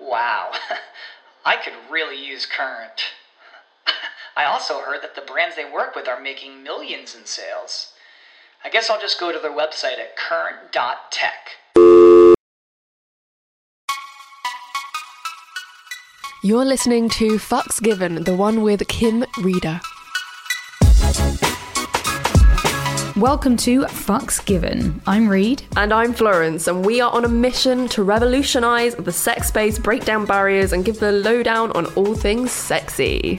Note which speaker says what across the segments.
Speaker 1: Wow, I could really use Current. I also heard that the brands they work with are making millions in sales. I guess I'll just go to their website at current.tech.
Speaker 2: You're listening to Fucks Given, the one with Kim Reader.
Speaker 3: Welcome to Fucks Given. I'm Reed.
Speaker 2: And I'm Florence, and we are on a mission to revolutionise the sex space, break down barriers, and give the lowdown on all things sexy.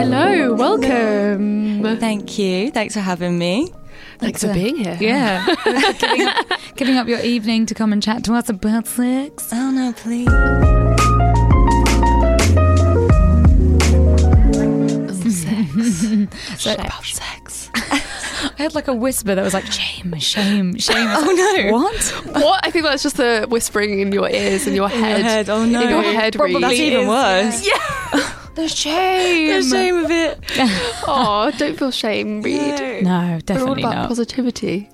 Speaker 3: Hello.
Speaker 2: Welcome.
Speaker 4: Thank you. Thanks for having me.
Speaker 2: Thanks for being here.
Speaker 3: Yeah. giving, up, giving up your evening to come and chat to us about sex.
Speaker 4: Oh no, please.
Speaker 2: So, about sex.
Speaker 3: I had like a whisper that was like shame, shame, shame.
Speaker 4: Oh no.
Speaker 3: What?
Speaker 2: what? I think that's just the whispering in your ears and your head.
Speaker 4: head, oh, no.
Speaker 2: In your head,
Speaker 3: Probably
Speaker 4: That's even worse.
Speaker 2: Yeah.
Speaker 3: The shame.
Speaker 4: The shame of it.
Speaker 2: Oh, don't feel shame, Reed.
Speaker 4: No.
Speaker 3: No,
Speaker 2: We're all
Speaker 3: definitely
Speaker 2: about
Speaker 3: not.
Speaker 2: positivity.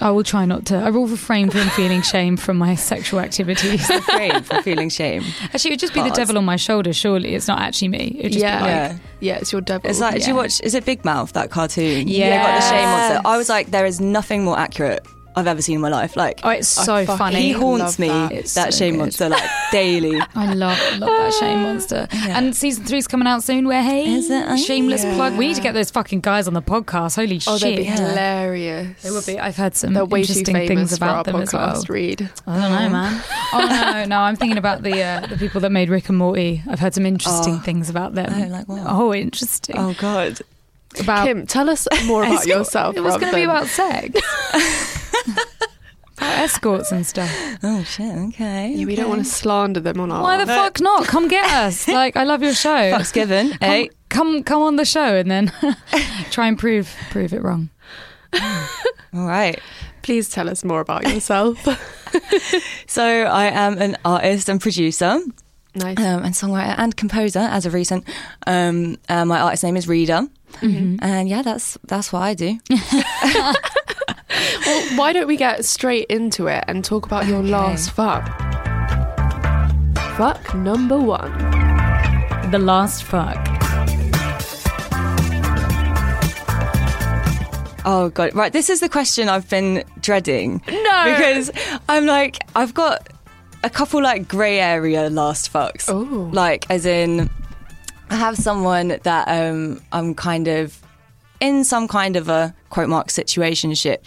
Speaker 3: I will try not to. I will refrain from feeling shame from my sexual activities.
Speaker 4: Afraid for feeling shame.
Speaker 3: Actually, it would just be the
Speaker 4: Hard.
Speaker 3: devil on my shoulder. Surely it's not actually me. It'd just
Speaker 2: Yeah.
Speaker 3: be like,
Speaker 4: Yeah.
Speaker 2: Yeah, it's your devil.
Speaker 4: It's like, do you
Speaker 3: Yeah.
Speaker 4: watch? Is it Big Mouth that cartoon?
Speaker 3: Yeah.
Speaker 4: They got the shame monster. I was like, there is nothing more accurate I've ever seen in my life. Like,
Speaker 3: oh, it's so
Speaker 2: fucking
Speaker 3: funny.
Speaker 4: he haunts me.
Speaker 2: that.
Speaker 4: That,
Speaker 3: so
Speaker 4: shame
Speaker 3: good.
Speaker 4: monster, like daily.
Speaker 3: I love love that shame monster.
Speaker 4: Yeah.
Speaker 3: And season three's coming out soon. Where hey,
Speaker 4: Is it? Oh,
Speaker 3: shameless
Speaker 2: yeah.
Speaker 3: plug. We need to get those fucking guys on the podcast. Holy shit.
Speaker 2: Oh, they'd be
Speaker 4: Yeah.
Speaker 2: hilarious.
Speaker 3: They would be. I've heard some
Speaker 2: They're way
Speaker 3: interesting
Speaker 2: famous
Speaker 3: things
Speaker 2: for our
Speaker 3: about them as well.
Speaker 2: podcast, Reed.
Speaker 3: I don't know, man. oh no, no, I'm thinking about the uh, the people that made Rick and Morty. I've heard some interesting
Speaker 4: Oh.
Speaker 3: things about them.
Speaker 4: Oh, like what?
Speaker 3: Oh, interesting.
Speaker 4: Oh God.
Speaker 3: about
Speaker 2: Kim, tell us more about yourself.
Speaker 3: It was going to be about sex. about escorts and stuff.
Speaker 4: Oh shit. Okay.
Speaker 2: Yeah, we don't want to slander them on our.
Speaker 3: Why the fuck not? Come get us. Like, I love your show.
Speaker 4: Fucks given.
Speaker 3: Come,
Speaker 4: Hey.
Speaker 3: come, come on the show and then try and prove prove it wrong.
Speaker 4: All right.
Speaker 2: Please tell us more about yourself.
Speaker 4: So I am an artist and producer.
Speaker 2: nice.
Speaker 4: um, and songwriter and composer as of recent. Um, uh, my artist name is Reader,
Speaker 3: Mm-hmm.
Speaker 4: and yeah, that's that's what I do.
Speaker 2: Well, why don't we get straight into it and talk about your
Speaker 4: Okay.
Speaker 2: last fuck? Fuck number one.
Speaker 3: The last fuck.
Speaker 4: Oh god, right. This is the question I've been dreading.
Speaker 2: No.
Speaker 4: because I'm like I've got a couple like grey area last fucks.
Speaker 2: Oh.
Speaker 4: like as in I have someone that um, I'm kind of in some kind of a quote mark situationship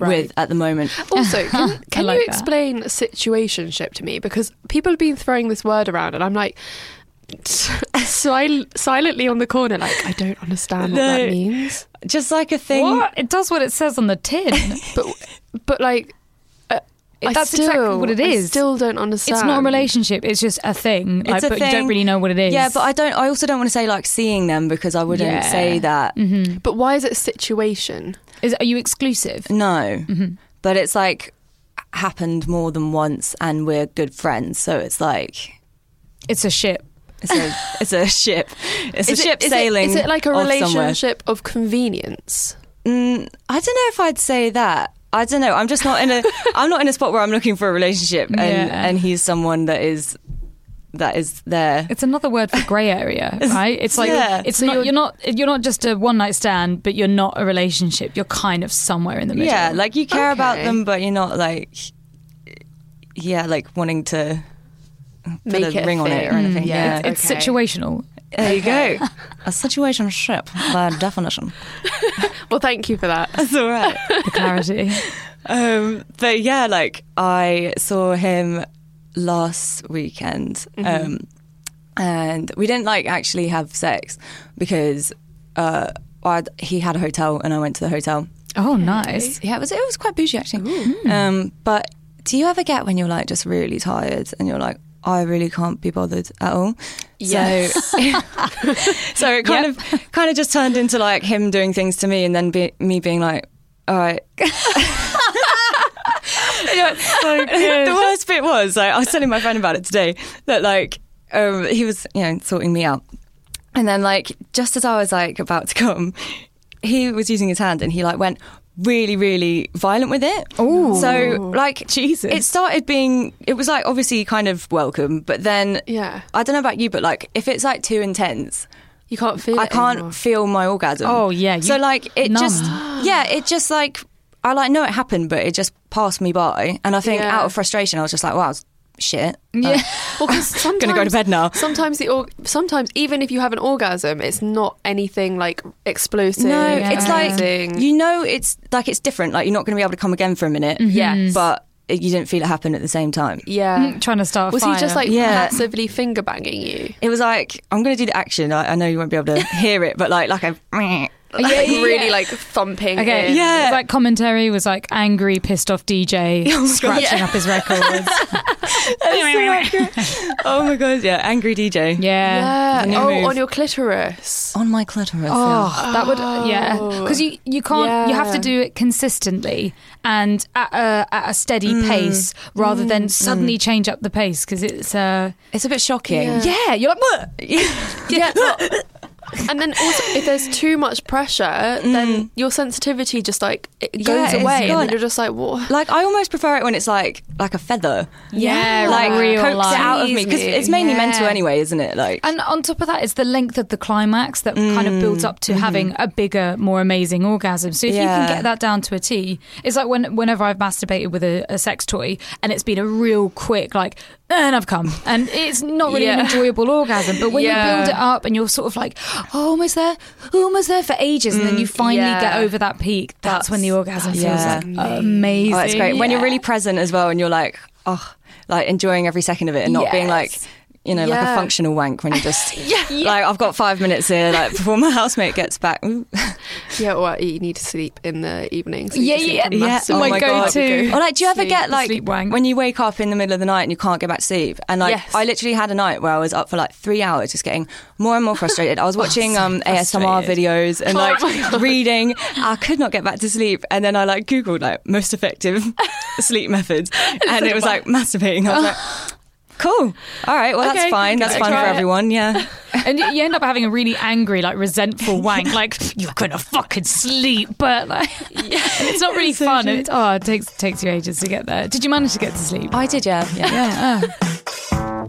Speaker 2: Right.
Speaker 4: with at the moment.
Speaker 2: Also, can, can
Speaker 3: like
Speaker 2: you
Speaker 3: that.
Speaker 2: explain situationship to me? Because people have been throwing this word around, and I'm like sil- silently on the corner, like I don't understand what that means.
Speaker 4: Just like a thing.
Speaker 3: What? It does what it says on the tin.
Speaker 2: But but like I
Speaker 3: That's
Speaker 2: still,
Speaker 3: exactly what it is.
Speaker 2: I still don't understand.
Speaker 3: It's not a relationship. It's just a thing. Like,
Speaker 4: a
Speaker 3: but you don't really know what it is.
Speaker 4: Yeah, but I don't. I also don't want to say like seeing them because I wouldn't
Speaker 3: Yeah.
Speaker 4: say that.
Speaker 2: But why is it a situation?
Speaker 3: Is, are you exclusive?
Speaker 4: No, but it's like happened more than once, and we're good friends. So it's like
Speaker 3: It's a ship.
Speaker 4: it's a it's a ship. It's
Speaker 2: Is
Speaker 4: a
Speaker 2: it-
Speaker 4: ship
Speaker 2: is
Speaker 4: sailing.
Speaker 2: Is it like a
Speaker 4: off somewhere.
Speaker 2: relationship of convenience?
Speaker 4: Mm, I don't know if I'd say that. I don't know. I'm just not in a. I'm not in a spot where I'm looking for a relationship, and
Speaker 3: Yeah.
Speaker 4: and he's someone that is that is there.
Speaker 3: It's another word for grey area, right? It's like
Speaker 4: Yeah.
Speaker 3: it's
Speaker 2: So
Speaker 3: not
Speaker 2: you're-
Speaker 3: you're, not you're not just a one night stand, but you're not a relationship. You're kind of somewhere in the middle.
Speaker 4: Yeah, like you care about them, but you're not like yeah, like wanting to put
Speaker 2: Make
Speaker 4: a
Speaker 2: it a
Speaker 4: ring on it or anything.
Speaker 2: Mm,
Speaker 4: yeah,
Speaker 2: yeah.
Speaker 3: It's
Speaker 2: Okay.
Speaker 3: situational.
Speaker 4: there you go. A situation ship by definition.
Speaker 2: Well, thank you for that.
Speaker 4: That's all right.
Speaker 3: The clarity.
Speaker 4: Um, but yeah, like I saw him last weekend, um, and we didn't like actually have sex because uh, I'd, he had a hotel and I went to the hotel.
Speaker 3: Oh, nice.
Speaker 4: Yeah, it was it was quite bougie actually. Um, but do you ever get when you're like just really tired and you're like, I really can't be bothered at all?
Speaker 2: Yes.
Speaker 4: So, so it kind of kind of just turned into like him doing things to me and then be, me being like, all right. the worst bit was like I was telling my friend about it today that like um, he was you know sorting me out, and then like just as I was like about to come, he was using his hand and he like went really really violent with it.
Speaker 3: Ooh.
Speaker 4: So like
Speaker 3: Jesus.
Speaker 4: it started being it was like obviously kind of welcome, but then
Speaker 2: Yeah.
Speaker 4: I don't know about you, but like if it's like too intense.
Speaker 2: You can't feel
Speaker 4: I
Speaker 2: it
Speaker 4: can't
Speaker 2: anymore.
Speaker 4: feel my orgasm.
Speaker 3: Oh, yeah,
Speaker 4: So like it
Speaker 3: numb.
Speaker 4: just yeah, it just like I like know it happened, but it just passed me by, and I think
Speaker 2: Yeah.
Speaker 4: out of frustration, I was just like, wow, shit.
Speaker 3: Yeah.
Speaker 2: Well, 'cause sometimes,
Speaker 4: Gonna go to bed now.
Speaker 2: Sometimes the or- sometimes even if you have an orgasm, it's not anything like explosive.
Speaker 4: No, it's like you know, it's like it's different. Like you're not going to be able to come again for a minute. Mm-hmm.
Speaker 2: Yes.
Speaker 4: but you didn't feel it happen at the same time.
Speaker 2: yeah.
Speaker 3: Mm, trying to start a
Speaker 2: Was
Speaker 3: fire.
Speaker 2: he just like
Speaker 4: Yeah.
Speaker 2: passively finger banging you?
Speaker 4: It was like I'm going to do the action. I, I know you won't be able to hear it, but like like a
Speaker 2: Like, really like thumping.
Speaker 3: Okay,
Speaker 2: in.
Speaker 4: Yeah.
Speaker 3: It like commentary was like angry, pissed off DJ oh scratching
Speaker 2: Yeah.
Speaker 3: up his records.
Speaker 4: oh my god, yeah, angry DJ.
Speaker 3: yeah.
Speaker 2: Yeah.
Speaker 4: The
Speaker 2: Oh,
Speaker 4: move.
Speaker 2: on your clitoris.
Speaker 4: on my clitoris.
Speaker 3: Oh, that would yeah, because you you can't you have to do it consistently and at a, at a steady pace rather than suddenly change up the pace because it's uh
Speaker 4: It's a bit shocking.
Speaker 2: Yeah.
Speaker 3: yeah you're like what
Speaker 2: Yeah. But- and then also, if there's too much pressure, then mm. your sensitivity just like it
Speaker 4: Yeah,
Speaker 2: goes
Speaker 4: it's
Speaker 2: away, and
Speaker 4: gone.
Speaker 2: then you're just like, what?
Speaker 4: Like I almost prefer it when it's like like a feather.
Speaker 3: Yeah,
Speaker 4: like
Speaker 3: real
Speaker 4: coax
Speaker 3: life.
Speaker 4: it out of me because it's mainly mental anyway, isn't it? Like
Speaker 3: And on top of that, it's the length of the climax that kind of builds up to mm. having a bigger, more amazing orgasm. So if you can get that down to a T, it's like when whenever I've masturbated with a, a sex toy and it's been a real quick, like, eh, and I've come. And it's not really an enjoyable orgasm. But when
Speaker 2: Yeah.
Speaker 3: you build it up and you're sort of like, oh, almost there, almost there for ages, and then mm, you finally
Speaker 2: yeah.
Speaker 3: get over that peak, that's, when the orgasm feels
Speaker 4: yeah.
Speaker 3: like oh, amazing.
Speaker 4: oh, it's great when you're really present as well, and you're like oh, like enjoying every second of it, and not being like.
Speaker 3: Yes.
Speaker 4: You know, like a functional wank when you're just like I've got five minutes here, like before my housemate gets back.
Speaker 2: Yeah, or you need to sleep in the evening. So
Speaker 3: Yeah,
Speaker 2: you
Speaker 3: yeah,
Speaker 2: can
Speaker 3: yeah. Oh my
Speaker 4: God.
Speaker 3: go-to.
Speaker 4: Or like, do you ever
Speaker 2: Sleep-
Speaker 4: get like
Speaker 3: sleep wank.
Speaker 4: when you wake up in the middle of the night and you can't get back to sleep? And like,
Speaker 2: Yes.
Speaker 4: I literally had a night where I was up for like three hours, just getting more and more frustrated. I was watching um, ASMR videos and
Speaker 2: Oh
Speaker 4: like
Speaker 2: my God.
Speaker 4: reading. I could not get back to sleep, and then I like googled like most effective sleep methods, and it was like masturbating. I was like. Cool. All right. Well, that's fine. That's
Speaker 2: okay,
Speaker 4: fun for
Speaker 2: it.
Speaker 4: everyone. Yeah.
Speaker 3: and you you end up having a really angry, like resentful wank, like you're gonna fucking sleep, but like, and it's not really fun. It, oh, it takes takes you ages to get there. Did you manage to get to sleep?
Speaker 4: I did. Yeah. Yeah.
Speaker 3: yeah. Oh.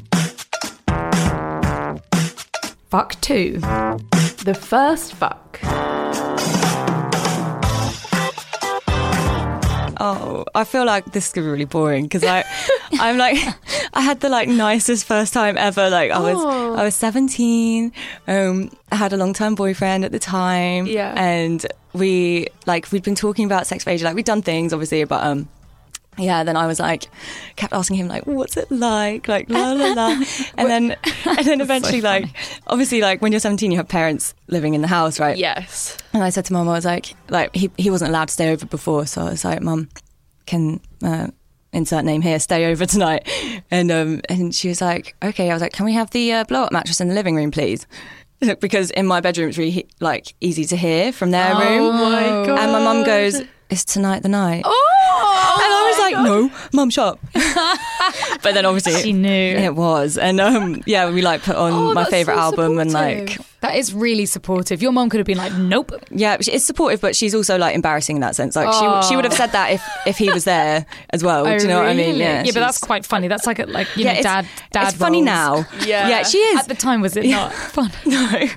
Speaker 3: Fuck two.
Speaker 2: The first fuck.
Speaker 4: Oh, I feel like this is gonna be really boring because I, I'm like, I had the like nicest first time ever. Like I was,
Speaker 2: Oh.
Speaker 4: I was 17. Um, I had a long term boyfriend at the time.
Speaker 2: Yeah.
Speaker 4: and we like we'd been talking about sex for ages. Like we'd done things, obviously, but um. Yeah, then I was like, kept asking him like, "What's it like?" Like, la la la, and then, and then eventually, like, obviously, like when you're 17, you have parents living in the house, right?
Speaker 2: Yes.
Speaker 4: And I said to mum, I was like, like he, he wasn't allowed to stay over before, so I was like, mum, can uh, insert name here stay over tonight? And um, and she was like, okay. I was like, can we have the uh, blow up mattress in the living room, please? Because in my bedroom it's really like easy to hear from their room.
Speaker 2: my god.
Speaker 4: And my mum goes, "Is tonight the night?"
Speaker 2: Oh.
Speaker 4: And I was like, "No, mum, shut." up." but then obviously
Speaker 3: She knew.
Speaker 4: it was, and um, yeah, we like put on
Speaker 2: Oh,
Speaker 4: my favorite
Speaker 2: so
Speaker 4: album and like
Speaker 3: That is really supportive. Your mom could have been like, "Nope."
Speaker 4: Yeah, she- it's supportive, but she's also like embarrassing in that sense. Like she she would have said that if if he was there as well.
Speaker 3: Oh,
Speaker 4: do you know what I mean? Yeah,
Speaker 3: yeah, but that's quite funny. That's like a, like you
Speaker 4: yeah,
Speaker 3: know,
Speaker 4: it's,
Speaker 3: dad dad.
Speaker 4: It's funny now.
Speaker 2: Yeah.
Speaker 4: yeah, she is.
Speaker 3: At the time, was it not fun?
Speaker 4: no,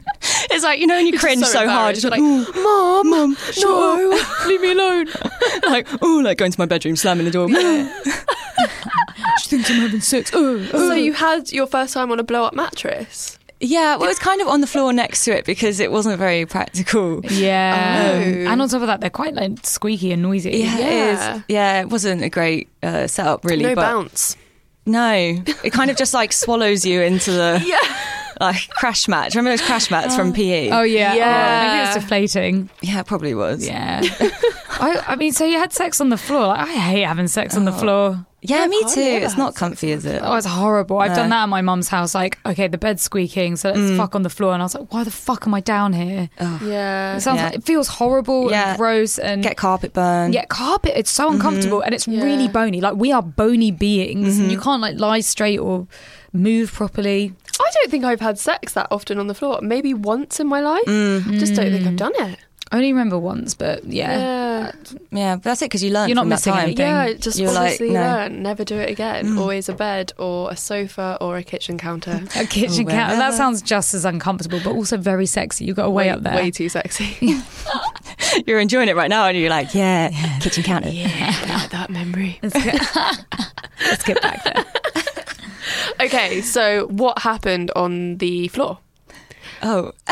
Speaker 4: it's like you know when you cringe
Speaker 2: so
Speaker 4: so, hard, just like, mom, mom,
Speaker 2: No, leave me alone.
Speaker 4: like oh, like going to my bedroom, slamming the door.
Speaker 3: she thinks I'm having sex. Oh, uh.
Speaker 2: So you had your first time on a blow up mattress.
Speaker 4: Yeah, well, it was kind of on the floor next to it because it wasn't very practical.
Speaker 3: Yeah.
Speaker 2: Oh.
Speaker 3: And on top of that, they're quite like squeaky and noisy.
Speaker 4: Yeah,
Speaker 2: Yeah.
Speaker 4: it is. Yeah, it wasn't a great uh, setup, really.
Speaker 2: No
Speaker 4: but
Speaker 2: bounce.
Speaker 4: No, it kind of just like swallows you into the like crash match. Remember those crash mats from PE?
Speaker 3: Oh yeah.
Speaker 2: Yeah.
Speaker 3: Oh, maybe it was deflating.
Speaker 4: yeah, it probably was.
Speaker 3: Yeah. I, I mean, so you had sex on the floor. Like, I hate having sex on the oh. floor.
Speaker 4: Yeah, me too. It's not comfy, is it?
Speaker 3: Oh, it's horrible. I've done that at my mum's house. Like, okay, the bed's squeaking, so let's mm. fuck on the floor. And I was like, why the fuck am I down here?
Speaker 2: Yeah.
Speaker 3: It sounds
Speaker 4: Yeah.
Speaker 3: like it feels horrible
Speaker 4: Yeah.
Speaker 3: and gross and
Speaker 4: Get carpet burn.
Speaker 3: yeah, carpet. It's so uncomfortable mm-hmm. and it's really bony. Like we are bony beings, and you can't like lie straight or move properly.
Speaker 2: I don't think I've had sex that often on the floor. Maybe once in my life. I just don't think I've done it.
Speaker 3: I only remember once, but yeah,
Speaker 2: Yeah.
Speaker 4: Yeah, but that's it because you learn
Speaker 3: You're not
Speaker 4: that
Speaker 3: missing
Speaker 4: time.
Speaker 3: anything.
Speaker 2: Yeah, just
Speaker 4: You're like, no.
Speaker 2: learn. Never do it again. Mm. Always a bed or a sofa or a kitchen counter.
Speaker 3: a kitchen
Speaker 4: Oh,
Speaker 3: counter. That sounds just as uncomfortable, but also very sexy. You got a way, up there.
Speaker 2: Way too sexy.
Speaker 4: You're enjoying it right now, and you're like, yeah, kitchen counter.
Speaker 2: yeah, that memory.
Speaker 3: Let's get, let's get back there.
Speaker 2: Okay, so what happened on the floor?
Speaker 4: Oh,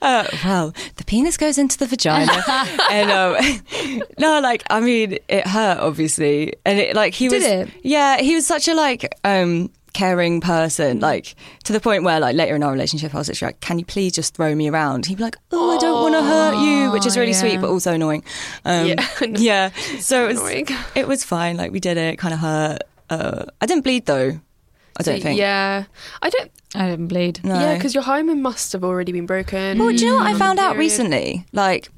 Speaker 4: uh, well, the penis goes into the vagina, and um, no, like I mean, it hurt obviously, and it like he
Speaker 3: Did
Speaker 4: was,
Speaker 3: it?
Speaker 4: yeah, he was such a like um caring person, like to the point where like later in our relationship, I was literally like, "Can you please just throw me around?" He'd be like, "Oh, I don't want to hurt you," which is really
Speaker 3: yeah.
Speaker 4: sweet, but also annoying. Um,
Speaker 2: Yeah.
Speaker 4: yeah. So it was,
Speaker 2: Annoying.
Speaker 4: it was fine. Like we did it, kind of hurt. Uh, I didn't bleed though. I don't think.
Speaker 2: Yeah, I don't.
Speaker 3: I didn't bleed.
Speaker 4: No.
Speaker 2: Yeah, because your hymen must have already been broken.
Speaker 4: Well, do you know what I found out
Speaker 2: period.
Speaker 4: recently? Like,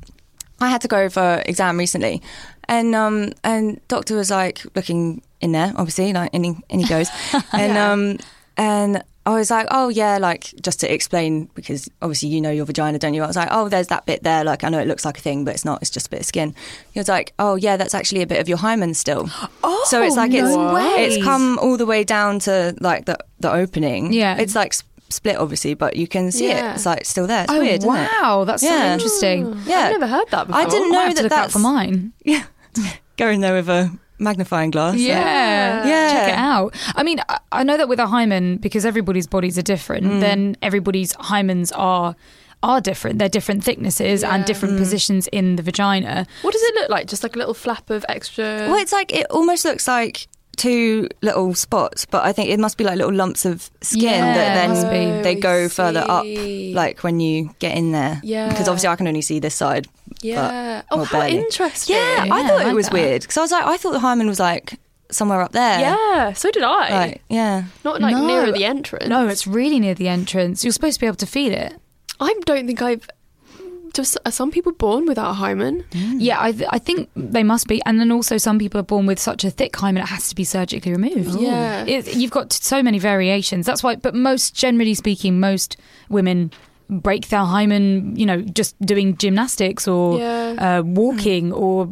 Speaker 4: I had to go for exam recently, and um, and doctor was like looking in there, obviously, like in he, in he goes, and um, and I was like, oh yeah, like just to explain because obviously you know your vagina, don't you? I was like, oh, there's that bit there. Like I know it looks like a thing, but it's not. It's just a bit of skin. He was like, oh yeah, that's actually a bit of your hymen still.
Speaker 3: Oh,
Speaker 4: so it's like oh, it's
Speaker 3: no
Speaker 4: it's
Speaker 3: ways.
Speaker 4: come all the way down to like the the opening.
Speaker 3: Yeah.
Speaker 4: it's like split obviously, but you can see
Speaker 2: Yeah.
Speaker 4: it. It's like still there. It's
Speaker 3: Oh
Speaker 4: weird, isn't it?
Speaker 3: wow, that's so interesting.
Speaker 4: Yeah.
Speaker 2: I've never heard that before.
Speaker 4: I didn't
Speaker 3: I
Speaker 4: know
Speaker 3: to
Speaker 4: that that's
Speaker 3: for mine.
Speaker 4: Yeah. Go in there with a magnifying glass.
Speaker 3: Yeah.
Speaker 4: Yeah.
Speaker 3: Check it out. I mean, I, I know that with a hymen, because everybody's bodies are different,
Speaker 4: Mm.
Speaker 3: then everybody's hymens are are different. They're different thicknesses and
Speaker 2: Yeah.
Speaker 3: different positions in the vagina.
Speaker 2: What does it look like? Just like a little flap of extra.
Speaker 4: Well, it's like it almost looks like two little spots, but I think it must be like little lumps of skin
Speaker 3: Yeah,
Speaker 4: that then
Speaker 3: be.
Speaker 4: they go further up, like when you get in there.
Speaker 2: Yeah.
Speaker 4: Because obviously I can only see this side.
Speaker 2: Yeah.
Speaker 4: but-
Speaker 2: oh, how
Speaker 4: barely.
Speaker 2: interesting.
Speaker 4: Yeah,
Speaker 3: Yeah,
Speaker 4: I thought
Speaker 3: I
Speaker 4: it
Speaker 3: like
Speaker 4: was
Speaker 3: that.
Speaker 4: weird because I was like, I thought the hymen was like somewhere up there.
Speaker 2: Yeah, so did I.
Speaker 4: Like, yeah.
Speaker 2: Not like
Speaker 3: No.
Speaker 2: nearer the entrance.
Speaker 3: No, it's really near the entrance. You're supposed to be able to feel it.
Speaker 2: I don't think I've. Just are some people born without a hymen? Mm.
Speaker 3: Yeah, I, th- I think they must be. And then also, some people are born with such a thick hymen, it has to be surgically removed.
Speaker 2: Yeah.
Speaker 3: It, you've got so many variations. That's why, but most, generally speaking, most women break their hymen, you know, just doing gymnastics or
Speaker 2: Yeah.
Speaker 3: uh, walking or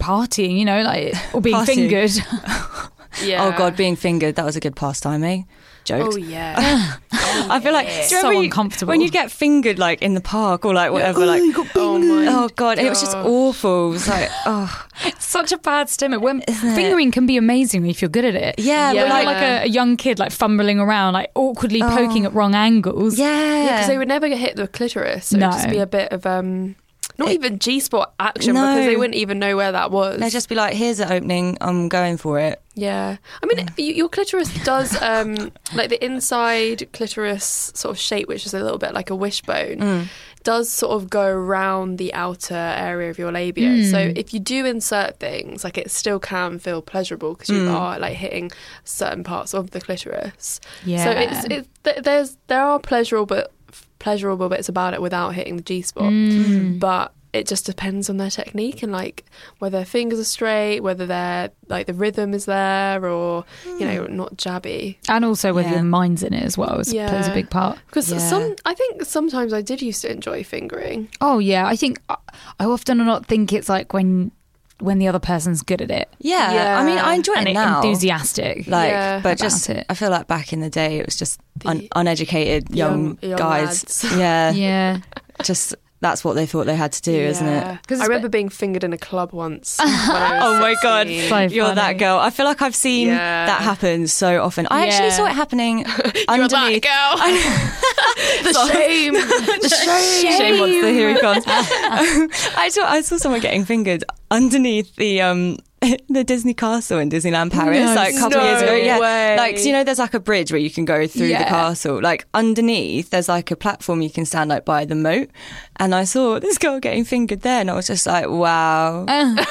Speaker 3: partying, you know, like, or being fingered.
Speaker 2: Yeah.
Speaker 4: Oh God, being fingered, that was a good pastime, eh? Jokes.
Speaker 2: Oh yeah.
Speaker 4: I feel like do you
Speaker 3: So
Speaker 4: you-
Speaker 3: uncomfortable.
Speaker 4: when you get fingered like in the park or like whatever. like
Speaker 2: oh my.
Speaker 4: oh god, and it was just awful. It was like oh
Speaker 3: Such a bad stomach. When
Speaker 4: Isn't it?
Speaker 3: fingering can be amazing if you're good at it.
Speaker 4: yeah,
Speaker 2: Yeah.
Speaker 4: but
Speaker 3: Like,
Speaker 4: like
Speaker 3: like a, a young kid, like fumbling around, like awkwardly poking at wrong angles.
Speaker 4: yeah,
Speaker 2: because they would never hit the clitoris. So
Speaker 3: No.
Speaker 2: it'd just be a bit of um, not
Speaker 4: It-
Speaker 2: even G spot action
Speaker 4: No.
Speaker 2: because they wouldn't even know where that was.
Speaker 4: they'd just be like, here's the opening, I'm going for it.
Speaker 2: Yeah, I mean, your clitoris does um, like the inside clitoris sort of shape, which is a little bit like a wishbone,
Speaker 4: Mm.
Speaker 2: does sort of go around the outer area of your labia. So if you do insert things, like it still can feel pleasurable because you are like hitting certain parts of the clitoris.
Speaker 3: Yeah.
Speaker 2: So it's it, th- there's there are pleasurable but pleasurable bits about it without hitting the G spot, mm. mm. but it just depends on their technique and like whether their fingers are straight, whether they're like the rhythm is there, or you know mm. not jabby.
Speaker 3: And also whether
Speaker 4: Yeah.
Speaker 3: your mind's in it as well is, plays a big part.
Speaker 2: Because
Speaker 4: Yeah.
Speaker 2: some, I think sometimes I did used to enjoy fingering.
Speaker 3: Oh yeah, I think I often do not think it's like when when the other person's good at it
Speaker 4: Yeah,
Speaker 2: Yeah.
Speaker 4: I mean, I enjoy
Speaker 3: and
Speaker 4: it now.
Speaker 3: enthusiastic.
Speaker 4: Like,
Speaker 2: Yeah.
Speaker 4: but just
Speaker 3: it.
Speaker 4: I feel like back in the day, it was just un- uneducated young,
Speaker 2: young- young
Speaker 4: guys.
Speaker 2: lads.
Speaker 4: Yeah,
Speaker 3: yeah,
Speaker 4: just that's what they thought they had to do, isn't
Speaker 2: Yeah.
Speaker 4: it?
Speaker 3: 'Cause
Speaker 2: I
Speaker 3: it's-
Speaker 2: remember being fingered in a club once. when I
Speaker 4: Oh my god,
Speaker 3: So
Speaker 4: you're
Speaker 3: funny.
Speaker 4: that girl. I feel like I've seen
Speaker 2: Yeah.
Speaker 4: that happen so often. I actually saw it happening
Speaker 2: You're
Speaker 4: underneath.
Speaker 2: that girl. the shame. The shame.
Speaker 4: Shame monster, here he comes. I saw I saw someone getting fingered underneath the um the Disney castle in Disneyland Paris
Speaker 3: No,
Speaker 4: like a couple of years ago.
Speaker 2: no
Speaker 4: Yeah,
Speaker 2: way.
Speaker 4: like you know, there's like a bridge where you can go through the castle. Like underneath, there's like a platform you can stand like by the moat. And I saw this girl getting fingered there, and I was just like, wow, uh.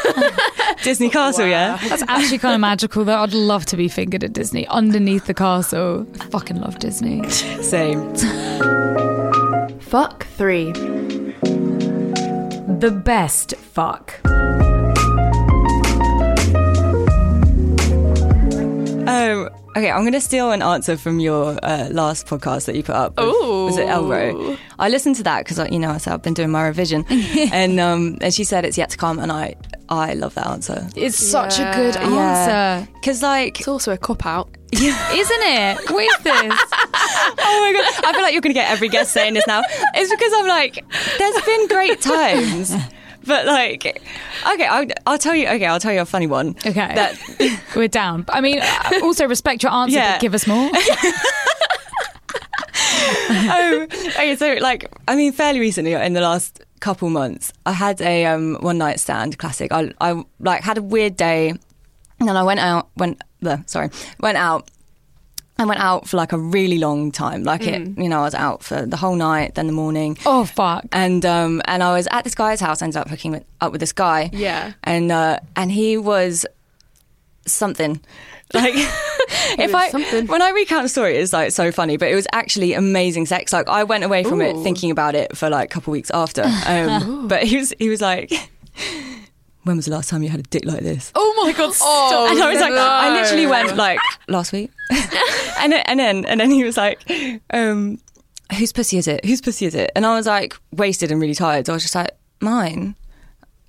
Speaker 4: Disney Castle, yeah.
Speaker 3: That's actually kind of magical though. I'd love to be fingered at Disney underneath the castle. Fucking love Disney.
Speaker 4: Same.
Speaker 2: Fuck three.
Speaker 3: The best fuck.
Speaker 4: Um, okay, I'm going to steal an answer from your uh, last podcast that you put up. Oh, Was it Elro? I listened to that because, you know, I said I've been doing my revision, and um, and she said it's yet to come, and I I love that answer
Speaker 3: It's such a good answer.
Speaker 4: because like
Speaker 2: It's also a cop out.
Speaker 3: Isn't it? What is this?
Speaker 4: oh my god, I feel like you're going to get every guest saying this now. It's because I'm like, there's been great times. But like, okay, I'll, I'll tell you. Okay, I'll tell you a funny one.
Speaker 3: Okay.
Speaker 4: That
Speaker 3: We're down. I mean, uh, also respect your answer,
Speaker 4: Yeah.
Speaker 3: but give us more.
Speaker 4: oh, okay, so like, I mean, fairly recently, in the last couple months, I had a um, one night stand classic. I, I like had a weird day, and then I went out. Went, uh, sorry, went out. I went out for like a really long time. Like it, you know, I was out for the whole night, then the morning.
Speaker 3: Oh, fuck.
Speaker 4: And um, and I was at this guy's house. Ended up hooking up with this guy.
Speaker 2: Yeah.
Speaker 4: And uh, and he was something. Like if I
Speaker 2: something.
Speaker 4: when I recount the story, it's like so funny, but it was actually amazing sex. Like I went away from it thinking about it for like a couple weeks after. Um, but he was he was like. When was the last time you had a dick like this?
Speaker 3: Oh my god, stop.
Speaker 4: and I was like,
Speaker 2: no.
Speaker 4: I literally went like last week, and then, and then and then he was like, um, whose pussy is it? Whose pussy is it? And I was like wasted and really tired. So I was just like, mine.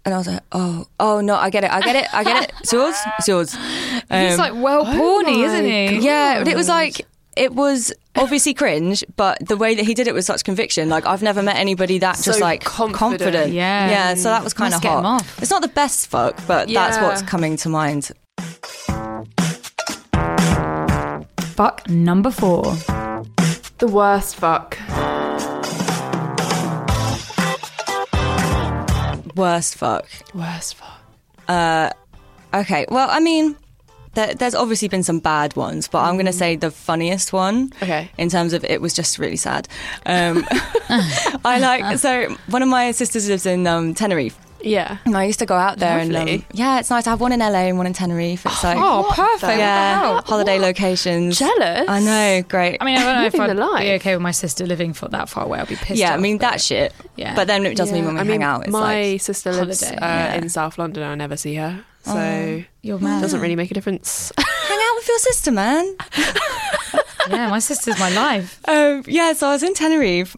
Speaker 4: And I was like, oh, oh no, I get it, I get it, I get it. It's yours, it's yours.
Speaker 3: He's
Speaker 4: Um,
Speaker 3: like well porny,
Speaker 2: my
Speaker 3: isn't he?
Speaker 4: yeah, but it was like it was obviously cringe, but the way that he did it with such conviction, like I've never met anybody that just like
Speaker 2: confident.
Speaker 3: Yeah.
Speaker 4: yeah. So that was kind of
Speaker 3: Must get him
Speaker 4: hot. It's not the best fuck, but that's what's coming to mind.
Speaker 3: Fuck number four.
Speaker 2: The worst fuck.
Speaker 4: Worst fuck.
Speaker 2: Worst fuck.
Speaker 4: Uh, okay. Well, I mean, there, there's obviously been some bad ones, but I'm going to say the funniest one.
Speaker 2: Okay.
Speaker 4: In terms of it was just really sad. Um, I like so one of my sisters lives in um, Tenerife.
Speaker 2: Yeah.
Speaker 4: And I used to go out there and um, yeah, it's nice. I have one in LA and one in Tenerife. It's like
Speaker 3: Oh, perfect.
Speaker 4: yeah, holiday locations.
Speaker 2: Jealous?
Speaker 4: I know, great.
Speaker 3: I mean, I don't know if
Speaker 2: Living
Speaker 3: I'd
Speaker 2: the life.
Speaker 3: be okay with my sister living for that far away. I'd be pissed.
Speaker 4: yeah, I mean that shit.
Speaker 3: Yeah.
Speaker 4: But then it does mean when we
Speaker 2: I
Speaker 4: hang
Speaker 2: mean,
Speaker 4: out, it's
Speaker 2: my
Speaker 4: like
Speaker 2: sister lives uh,
Speaker 4: yeah.
Speaker 2: in South London. I never see her, so
Speaker 4: Oh.
Speaker 3: You're
Speaker 2: doesn't really make a difference.
Speaker 4: hang out with your sister, man.
Speaker 3: Yeah, my sister's my life.
Speaker 4: Um, yeah, so I was in Tenerife,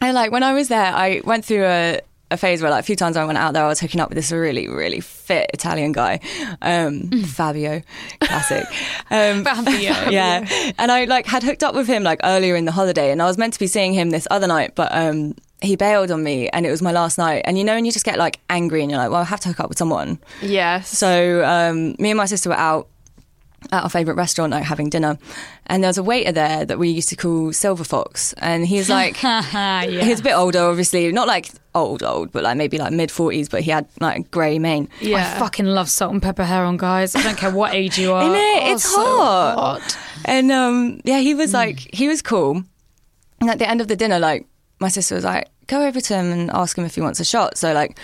Speaker 4: and like when I was there, I went through a, a phase where like a few times I went out there, I was hooking up with this really, really fit Italian guy, um, Fabio, classic. Um,
Speaker 3: Fabio.
Speaker 4: yeah, and I like had hooked up with him like earlier in the holiday, and I was meant to be seeing him this other night, but um, he bailed on me, and it was my last night. And you know, and you just get like angry, and you're like, well, I have to hook up with someone.
Speaker 2: yes.
Speaker 4: So um, me and my sister were out at our favourite restaurant, like having dinner, and there was a waiter there that we used to call Silver Fox, and he's like,
Speaker 3: yeah.
Speaker 4: he's a bit older, obviously, not like old old, but like maybe like mid forties, but he had like grey mane.
Speaker 2: yeah.
Speaker 3: I fucking love salt and pepper hair on guys. I don't care what age you are.
Speaker 4: Isn't it?
Speaker 3: Oh,
Speaker 4: It's
Speaker 3: so
Speaker 4: hot.
Speaker 3: hot.
Speaker 4: And um, yeah, he was like, he was cool. And at the end of the dinner, like my sister was like, go over to him and ask him if he wants a shot. So like,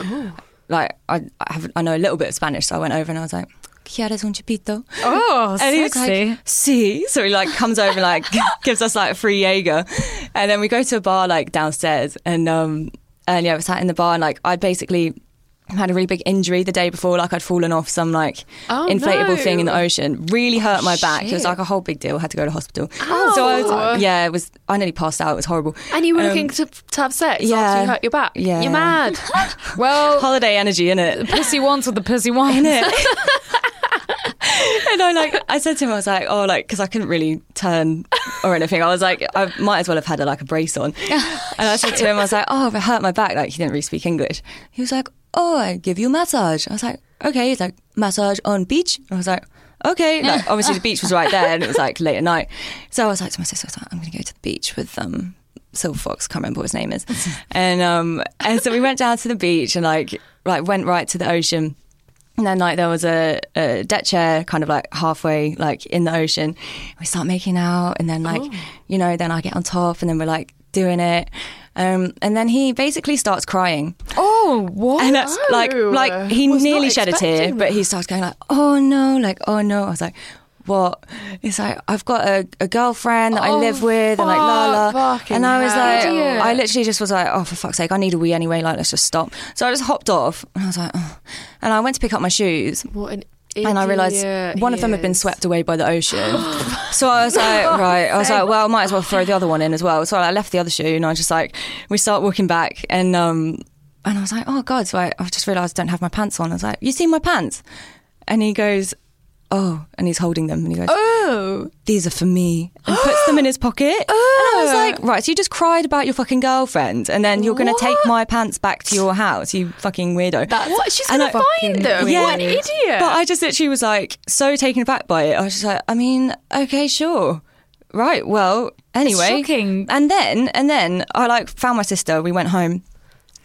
Speaker 4: like I, I have I know a little bit of Spanish, so I went over and I was like. ¿Quieres un chupito?
Speaker 3: Oh,
Speaker 4: And he was
Speaker 3: sexy.
Speaker 4: like, see. So he like comes over and like gives us like a free Jaeger. And then we go to a bar like downstairs and um and yeah, we sat in the bar and like I'd basically had a really big injury the day before, like I'd fallen off some like
Speaker 2: Oh,
Speaker 4: inflatable
Speaker 2: no.
Speaker 4: thing in the ocean. Really hurt my back. It was like a whole big deal. I Had to go to hospital. So I was yeah, it was I nearly passed out, it was horrible.
Speaker 2: and you were
Speaker 4: Um,
Speaker 2: looking to, to have sex
Speaker 4: yeah.
Speaker 2: after you hurt your back.
Speaker 4: Yeah.
Speaker 2: You're mad.
Speaker 3: well,
Speaker 4: Holiday energy, in innit?
Speaker 3: pussy wants what the pussy wants.
Speaker 4: Innit? and I like I said to him, I was like, oh, like because I couldn't really turn or anything. I was like, I might as well have had a, like a brace on. And I said to him, I was like, oh, I hurt my back. Like he didn't really speak English. He was like, oh, I give you a massage. I was like, okay. He's like, massage on beach. I was like. Okay, like obviously the beach was right there, and it was like late at night. So I was like to my sister, I was like, I'm going to go to the beach with um Silver Fox. Can't remember what his name is, and um and so we went down to the beach and like like went right to the ocean. And then like there was a, a deck chair kind of like halfway like in the ocean. We start making out and then like you know, then I get on top and then we're like doing it. Um, and then he basically starts crying.
Speaker 3: Oh, what?
Speaker 4: And that's like
Speaker 2: Oh,
Speaker 4: like he
Speaker 2: was
Speaker 4: nearly shed a tear,
Speaker 2: expecting
Speaker 4: but he starts going like, "Oh no!" Like, "Oh no!" I was like, "What?" It's like I've got a, a girlfriend that I
Speaker 2: Oh,
Speaker 4: live with, and like la la. And I was like,
Speaker 2: Idiot.
Speaker 4: I literally just was like, "Oh, for fuck's sake, I need a wee anyway." Like, let's just stop. So I just hopped off, and I was like, oh. and I went to pick up my shoes,
Speaker 2: What an
Speaker 4: and I realised one of them had been swept away by the ocean. so I was like, right. I was like, well, I might as well throw the other one in as well. So I left the other shoe, and I was just like, we start walking back, and um, and I was like, oh god. So I, I just realised I don't have my pants on. I was like, you see my pants? And he goes, oh, and he's holding them, and he goes,
Speaker 2: Oh,
Speaker 4: these are for me, and puts them in his pocket. Oh. And I was like, right, so you just cried about your fucking girlfriend, and then you're going to take my pants back to your house, you fucking weirdo.
Speaker 2: That's what? She's gonna
Speaker 4: I-
Speaker 2: find them.
Speaker 4: Yeah.
Speaker 2: What an idiot!
Speaker 4: But I just literally was like so taken aback by it. I was just like, I mean, okay, sure. Right, well, anyway.
Speaker 3: shocking.
Speaker 4: And then and then I like found my sister, we went home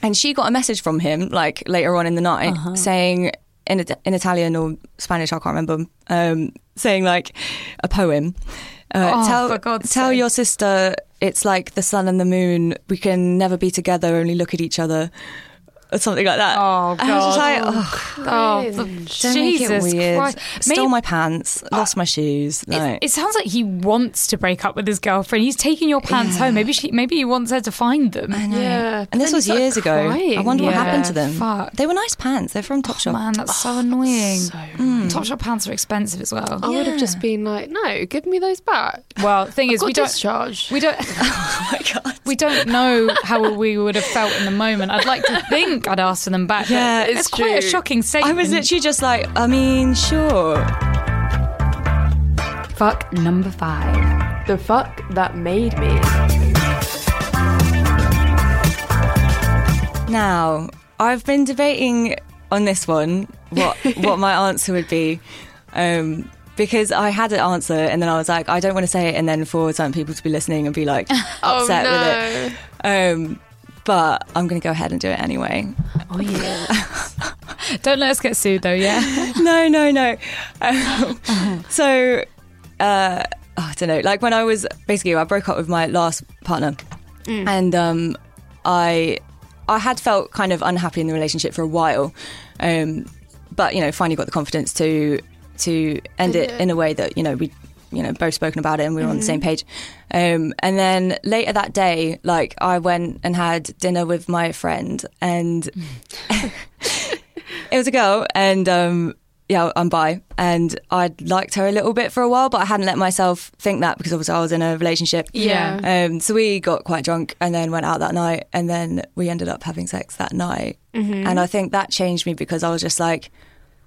Speaker 4: and she got a message from him like later on in the night
Speaker 2: Uh-huh.
Speaker 4: saying in in Italian or Spanish, I can't remember, um, saying like a poem. Uh,
Speaker 3: Oh,
Speaker 4: tell
Speaker 3: for God's
Speaker 4: tell
Speaker 3: sake.
Speaker 4: your sister it's like the sun and the moon. We can never be together, only look at each other. Or something like that.
Speaker 3: Oh,
Speaker 4: And I was just
Speaker 3: God.
Speaker 4: like, oh,
Speaker 3: Oh,
Speaker 4: it
Speaker 3: Jesus
Speaker 4: weird.
Speaker 3: Christ.
Speaker 4: Stole
Speaker 3: Maybe-
Speaker 4: my pants, ah. lost my shoes.
Speaker 3: It,
Speaker 4: Like,
Speaker 3: it sounds like he wants to break up with his girlfriend. He's taking your pants home. Maybe she, maybe he wants her to find them.
Speaker 4: I know.
Speaker 2: Yeah,
Speaker 4: and this was years ago. I
Speaker 2: crying.
Speaker 4: wonder what happened to them.
Speaker 3: fuck.
Speaker 4: They were nice pants. They're from Topshop.
Speaker 3: Oh, man, that's so oh, annoying.
Speaker 2: So hmm.
Speaker 3: Topshop pants are expensive as well.
Speaker 2: I would have just been like, no, give me those back.
Speaker 3: Well, thing is, we don't.
Speaker 2: discharged.
Speaker 3: We don't.
Speaker 4: oh my god.
Speaker 3: We don't know how we would have felt in the moment. I'd like to think I'd asked for them back.
Speaker 4: Yeah,
Speaker 3: it's,
Speaker 2: it's
Speaker 3: quite a
Speaker 2: shocking
Speaker 3: shocking
Speaker 4: I was literally just like, I mean, sure.
Speaker 3: fuck number five.
Speaker 2: the fuck that made me.
Speaker 4: Now, I've been debating on this one what what my answer would be. Um, because I had an answer and then I was like, I don't want to say it and then for some people to be listening and be like upset
Speaker 2: oh,
Speaker 4: with it. Um, but I'm going to go ahead and do it anyway.
Speaker 3: Oh yeah. don't let us get sued though. Yeah.
Speaker 4: no, no, no. Um, so, uh, I don't know. Like when I was basically, I broke up with my last partner, and um, I, I had felt kind of unhappy in the relationship for a while, um, but you know, finally got the confidence to to end it in a way that you know we. You know, both spoken about it, and we were on the same page. Um, and then later that day, like I went and had dinner with my friend, and it was a girl, and um, yeah, I'm bi, and I'd liked her a little bit for a while, but I hadn't let myself think that because obviously I was in a relationship.
Speaker 2: Yeah.
Speaker 4: Um, so we got quite drunk and then went out that night, and then we ended up having sex that night. And I think that changed me because I was just like,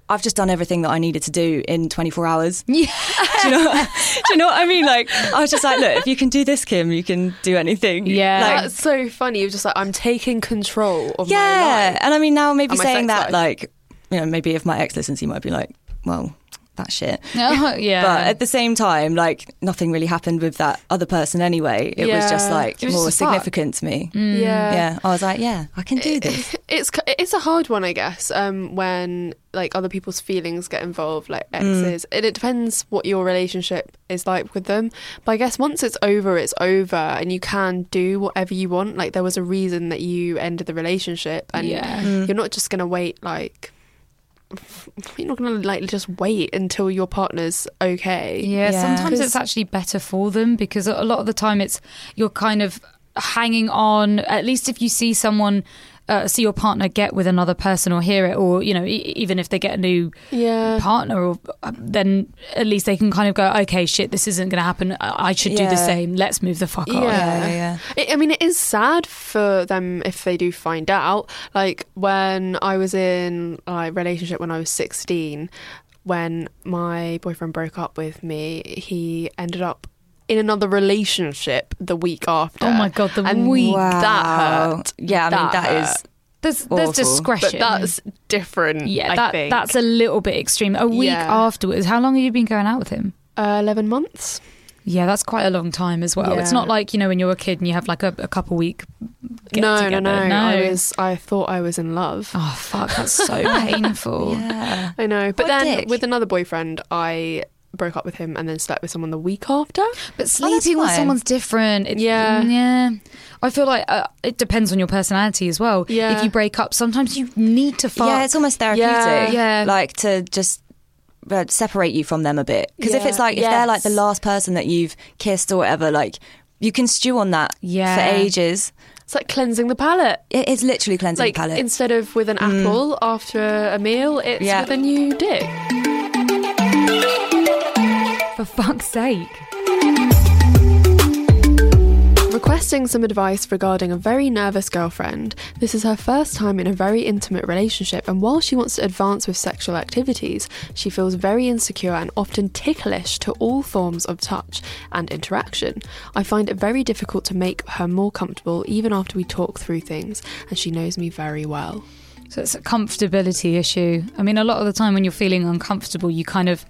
Speaker 4: I've just done everything that I needed to do in 24 hours.
Speaker 3: Yeah.
Speaker 4: do, you know, do you know what I mean? Like, I was just like, look, if you can do this, Kim, you can do anything.
Speaker 3: Yeah.
Speaker 4: Like,
Speaker 2: That's so funny. You're just like, I'm taking control of my life.
Speaker 4: yeah.
Speaker 2: life.
Speaker 4: And I mean, now maybe
Speaker 2: And my
Speaker 4: saying that,
Speaker 2: life.
Speaker 4: like, you know, maybe if my ex listens, he might be like, well, that's shit.
Speaker 3: Oh, yeah.
Speaker 4: But at the same time, like, nothing really happened with that other person anyway. It was just like
Speaker 3: was
Speaker 4: more
Speaker 3: just a fuck.
Speaker 4: significant to me.
Speaker 2: Yeah.
Speaker 4: Yeah. I was like, yeah, I can do this.
Speaker 2: It's it's a hard one, I guess. Um, when like other people's feelings get involved, like
Speaker 4: Mm.
Speaker 2: exes, and it depends what your relationship is like with them. But I guess once it's over, it's over, and you can do whatever you want. Like there was a reason that you ended the relationship, and
Speaker 3: Yeah.
Speaker 4: Mm.
Speaker 2: you're not just gonna wait like. You're not gonna like just wait until your partner's okay.
Speaker 3: Yeah,
Speaker 4: Yeah.
Speaker 3: sometimes
Speaker 2: 'Cause-
Speaker 3: it's actually better for them because a lot of the time it's you're kind of hanging on. At least if you see someone, uh, see your partner get with another person or hear it, or you know, e- even if they get a new
Speaker 2: Yeah.
Speaker 3: partner, or uh, then at least they can kind of go, okay, shit, this isn't going to happen. I I should do the same. Let's move the fuck on.
Speaker 2: Yeah.
Speaker 4: Yeah, yeah,
Speaker 2: It, I mean, it is sad for them if they do find out. Like when I was in a relationship when I was 16, when my boyfriend broke up with me, he ended up in another relationship the week after.
Speaker 3: Oh my God, the
Speaker 2: and
Speaker 3: week.
Speaker 2: that hurt.
Speaker 4: Yeah, I mean,
Speaker 2: That
Speaker 4: that
Speaker 2: hurt.
Speaker 4: is.
Speaker 3: There's there's discretion.
Speaker 2: But that's different.
Speaker 3: yeah,
Speaker 2: I
Speaker 3: that
Speaker 2: think.
Speaker 3: that's a little bit extreme. A week
Speaker 2: Yeah.
Speaker 3: afterwards. How long have you been going out with him?
Speaker 2: uh, eleven months.
Speaker 3: Yeah, that's quite a long time as well. It's not like you know when you're a kid and you have like a, a couple week. Get
Speaker 2: no,
Speaker 3: together.
Speaker 2: no, no,
Speaker 3: no.
Speaker 2: I was. I thought I was in love.
Speaker 3: Oh fuck, that's so painful.
Speaker 4: Yeah.
Speaker 2: I know. But
Speaker 4: What
Speaker 2: then with another boyfriend, I broke up with him and then slept with someone the week after.
Speaker 3: But sleeping with someone's different. It,
Speaker 2: Yeah.
Speaker 3: yeah. I feel like uh, it depends on your personality as well.
Speaker 2: Yeah.
Speaker 3: If you break up, sometimes you need to fuck.
Speaker 4: Yeah, it's almost therapeutic.
Speaker 2: Yeah.
Speaker 3: Yeah.
Speaker 4: Like to just uh, separate you from them a bit. Because if it's like, if they're like the last person that you've kissed or whatever, like you can stew on that
Speaker 3: Yeah.
Speaker 4: for ages.
Speaker 2: It's like cleansing the palate.
Speaker 4: It is literally cleansing
Speaker 2: Like
Speaker 4: the palate.
Speaker 2: instead of with an apple after a meal, it's
Speaker 4: Yeah.
Speaker 2: with a new dick.
Speaker 3: For fuck's sake.
Speaker 2: Requesting some advice regarding a very nervous girlfriend. This is her first time in a very intimate relationship, and while she wants to advance with sexual activities, she feels very insecure and often ticklish to all forms of touch and interaction. I find it very difficult to make her more comfortable even after we talk through things, and she knows me very well.
Speaker 3: So it's a comfortability issue. I mean, a lot of the time when you're feeling uncomfortable, you kind of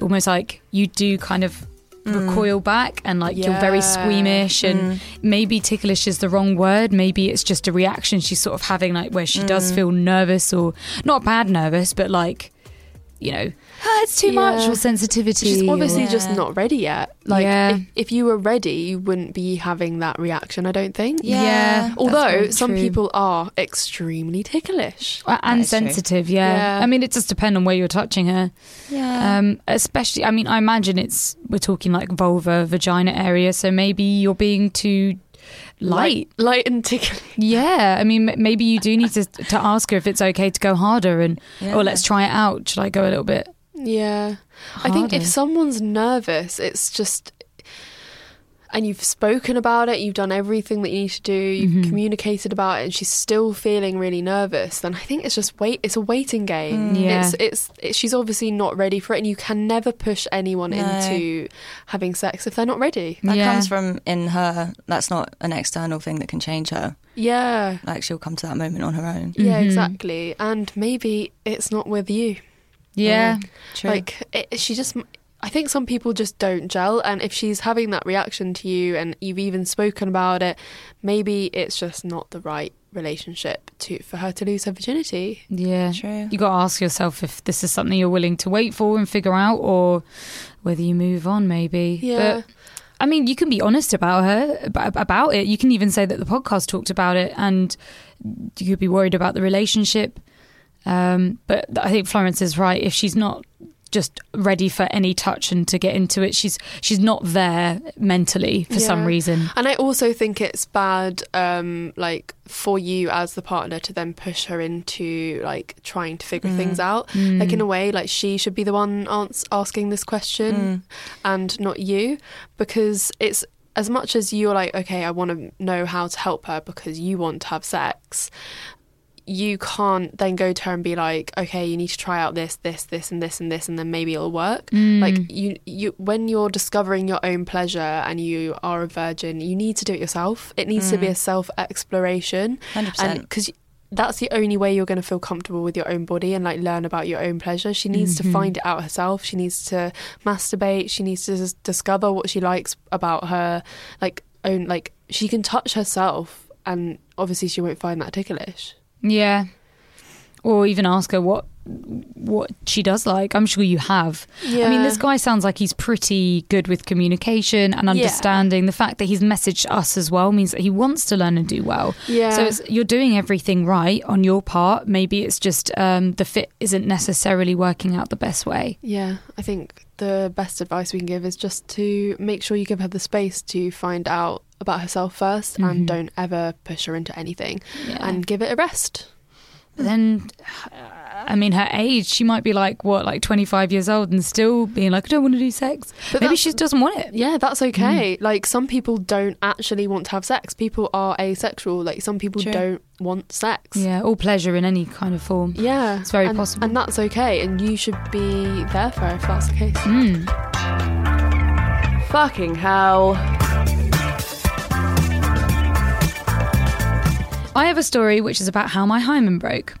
Speaker 3: almost like you do kind of mm. recoil back and like you're very squeamish and mm. maybe ticklish is the wrong word. Maybe it's just a reaction she's sort of having like where she does mm. feel nervous or not bad nervous but like you know "Ah, it's too much
Speaker 2: Yeah.
Speaker 3: or sensitivity
Speaker 2: She's obviously
Speaker 3: or-
Speaker 2: just not ready yet. Like,
Speaker 3: Yeah.
Speaker 2: if, if you were ready, you wouldn't be having that reaction, I don't think.
Speaker 4: Yeah.
Speaker 3: Yeah.
Speaker 2: Although some
Speaker 4: true.
Speaker 2: people are extremely ticklish.
Speaker 3: Uh, and sensitive yeah.
Speaker 2: Yeah.
Speaker 3: i mean it does depend on where you're touching her
Speaker 4: Yeah.
Speaker 3: um especially i mean i imagine it's we're talking like vulva vagina area so maybe you're being too light
Speaker 2: light and ticklish.
Speaker 3: Yeah, I mean, maybe you do need to to ask her if it's okay to go harder and
Speaker 4: Yeah.
Speaker 3: or let's try it out. Should I go a little bit?
Speaker 2: Yeah. I think if someone's nervous, it's just. And you've spoken about it, you've done everything that you need to do, you've
Speaker 3: Mm-hmm.
Speaker 2: communicated about it, and she's still feeling really nervous. Then I think it's just wait. It's a waiting game.
Speaker 3: Mm. Yeah.
Speaker 2: It's, it's it's she's obviously not ready for it, and you can never push anyone
Speaker 4: No.
Speaker 2: into having sex if they're not ready.
Speaker 4: that
Speaker 3: yeah.
Speaker 4: comes from in her. That's not an external thing that can change her.
Speaker 2: Yeah,
Speaker 4: Like she'll come to that moment on her own.
Speaker 2: yeah,
Speaker 3: Mhm.
Speaker 2: exactly. And maybe it's not with you.
Speaker 3: Yeah,
Speaker 4: True.
Speaker 2: Like it, she just, I think some people just don't gel, and if she's having that reaction to you, and you've even spoken about it, maybe it's just not the right relationship to for her to lose her virginity.
Speaker 3: yeah.
Speaker 4: True.
Speaker 3: You got to ask yourself if this is something you're willing to wait for and figure out, or whether you move on. Maybe.
Speaker 2: Yeah.
Speaker 3: But I mean, you can be honest about her about it. You can even say that the podcast talked about it, and you could be worried about the relationship. Um, but I think Florence is right. If she's not just ready for any touch and to get into it, she's she's not there mentally for some reason.
Speaker 2: And I also think it's bad, um, like for you as the partner to then push her into like trying to figure things out. Like in a way, like she should be the one ans- asking this question and not you, because it's as much as you're like, okay, I want to know how to help her because you want to have sex. You can't then go to her and be like, okay, you need to try out this, this, this, and this, and this, and then maybe it'll work. Mm. Like you, you, when you're discovering your own pleasure and you are a virgin, you need to do it yourself. It needs to be mm. a self exploration,
Speaker 4: 100%.
Speaker 2: and because that's the only way you're going to feel comfortable with your own body and like learn about your own pleasure. She needs to mm-hmm. find it out herself. She needs to masturbate. She needs to discover what she likes about her, like own like she can touch herself, and obviously she won't find that ticklish.
Speaker 3: Yeah. Or even ask her what what she does like. I'm sure you have. I mean, this guy sounds like he's pretty good with communication and understanding. The fact that he's messaged us as well means that he wants to learn and do well.
Speaker 2: Yeah.
Speaker 3: So it's, you're doing everything right on your part. Maybe it's just um, the fit isn't necessarily working out the best way.
Speaker 2: Yeah, I think the best advice we can give is just to make sure you give her the space to find out about herself 1st and don't ever push her into anything
Speaker 3: Yeah.
Speaker 2: and give it a rest.
Speaker 3: Then I mean, her age, she might be like what, like twenty five years old, and still being like, I don't want to do sex.
Speaker 2: But
Speaker 3: Maybe she doesn't want it.
Speaker 2: Yeah, that's okay.
Speaker 3: Mm.
Speaker 2: Like some people don't actually want to have sex. People are asexual. Like some people
Speaker 4: True.
Speaker 2: don't want sex.
Speaker 3: Yeah, or pleasure in any kind of form.
Speaker 2: Yeah,
Speaker 3: It's very
Speaker 2: and,
Speaker 3: possible.
Speaker 2: and that's okay. And you should be there for her if that's the case.
Speaker 3: Mm.
Speaker 2: Fucking hell.
Speaker 3: I have a story which is about how my hymen broke.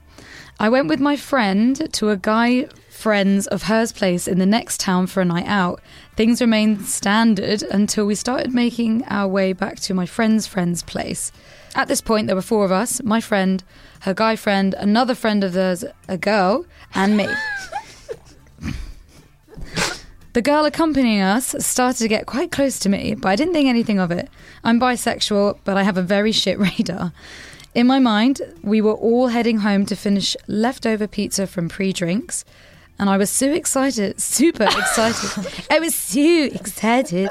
Speaker 3: I went with my friend to a guy friends of hers place in the next town for a night out. Things remained standard until we started making our way back to my friend's friend's place. At this point, there were four of us my friend, her guy friend, another friend of theirs, a girl, and me. The girl accompanying us started to get quite close to me, but I didn't think anything of it. I'm bisexual, but I have a very shit radar. In my mind, we were all heading home to finish leftover pizza from pre drinks, and I was so excited, super excited. I was so excited.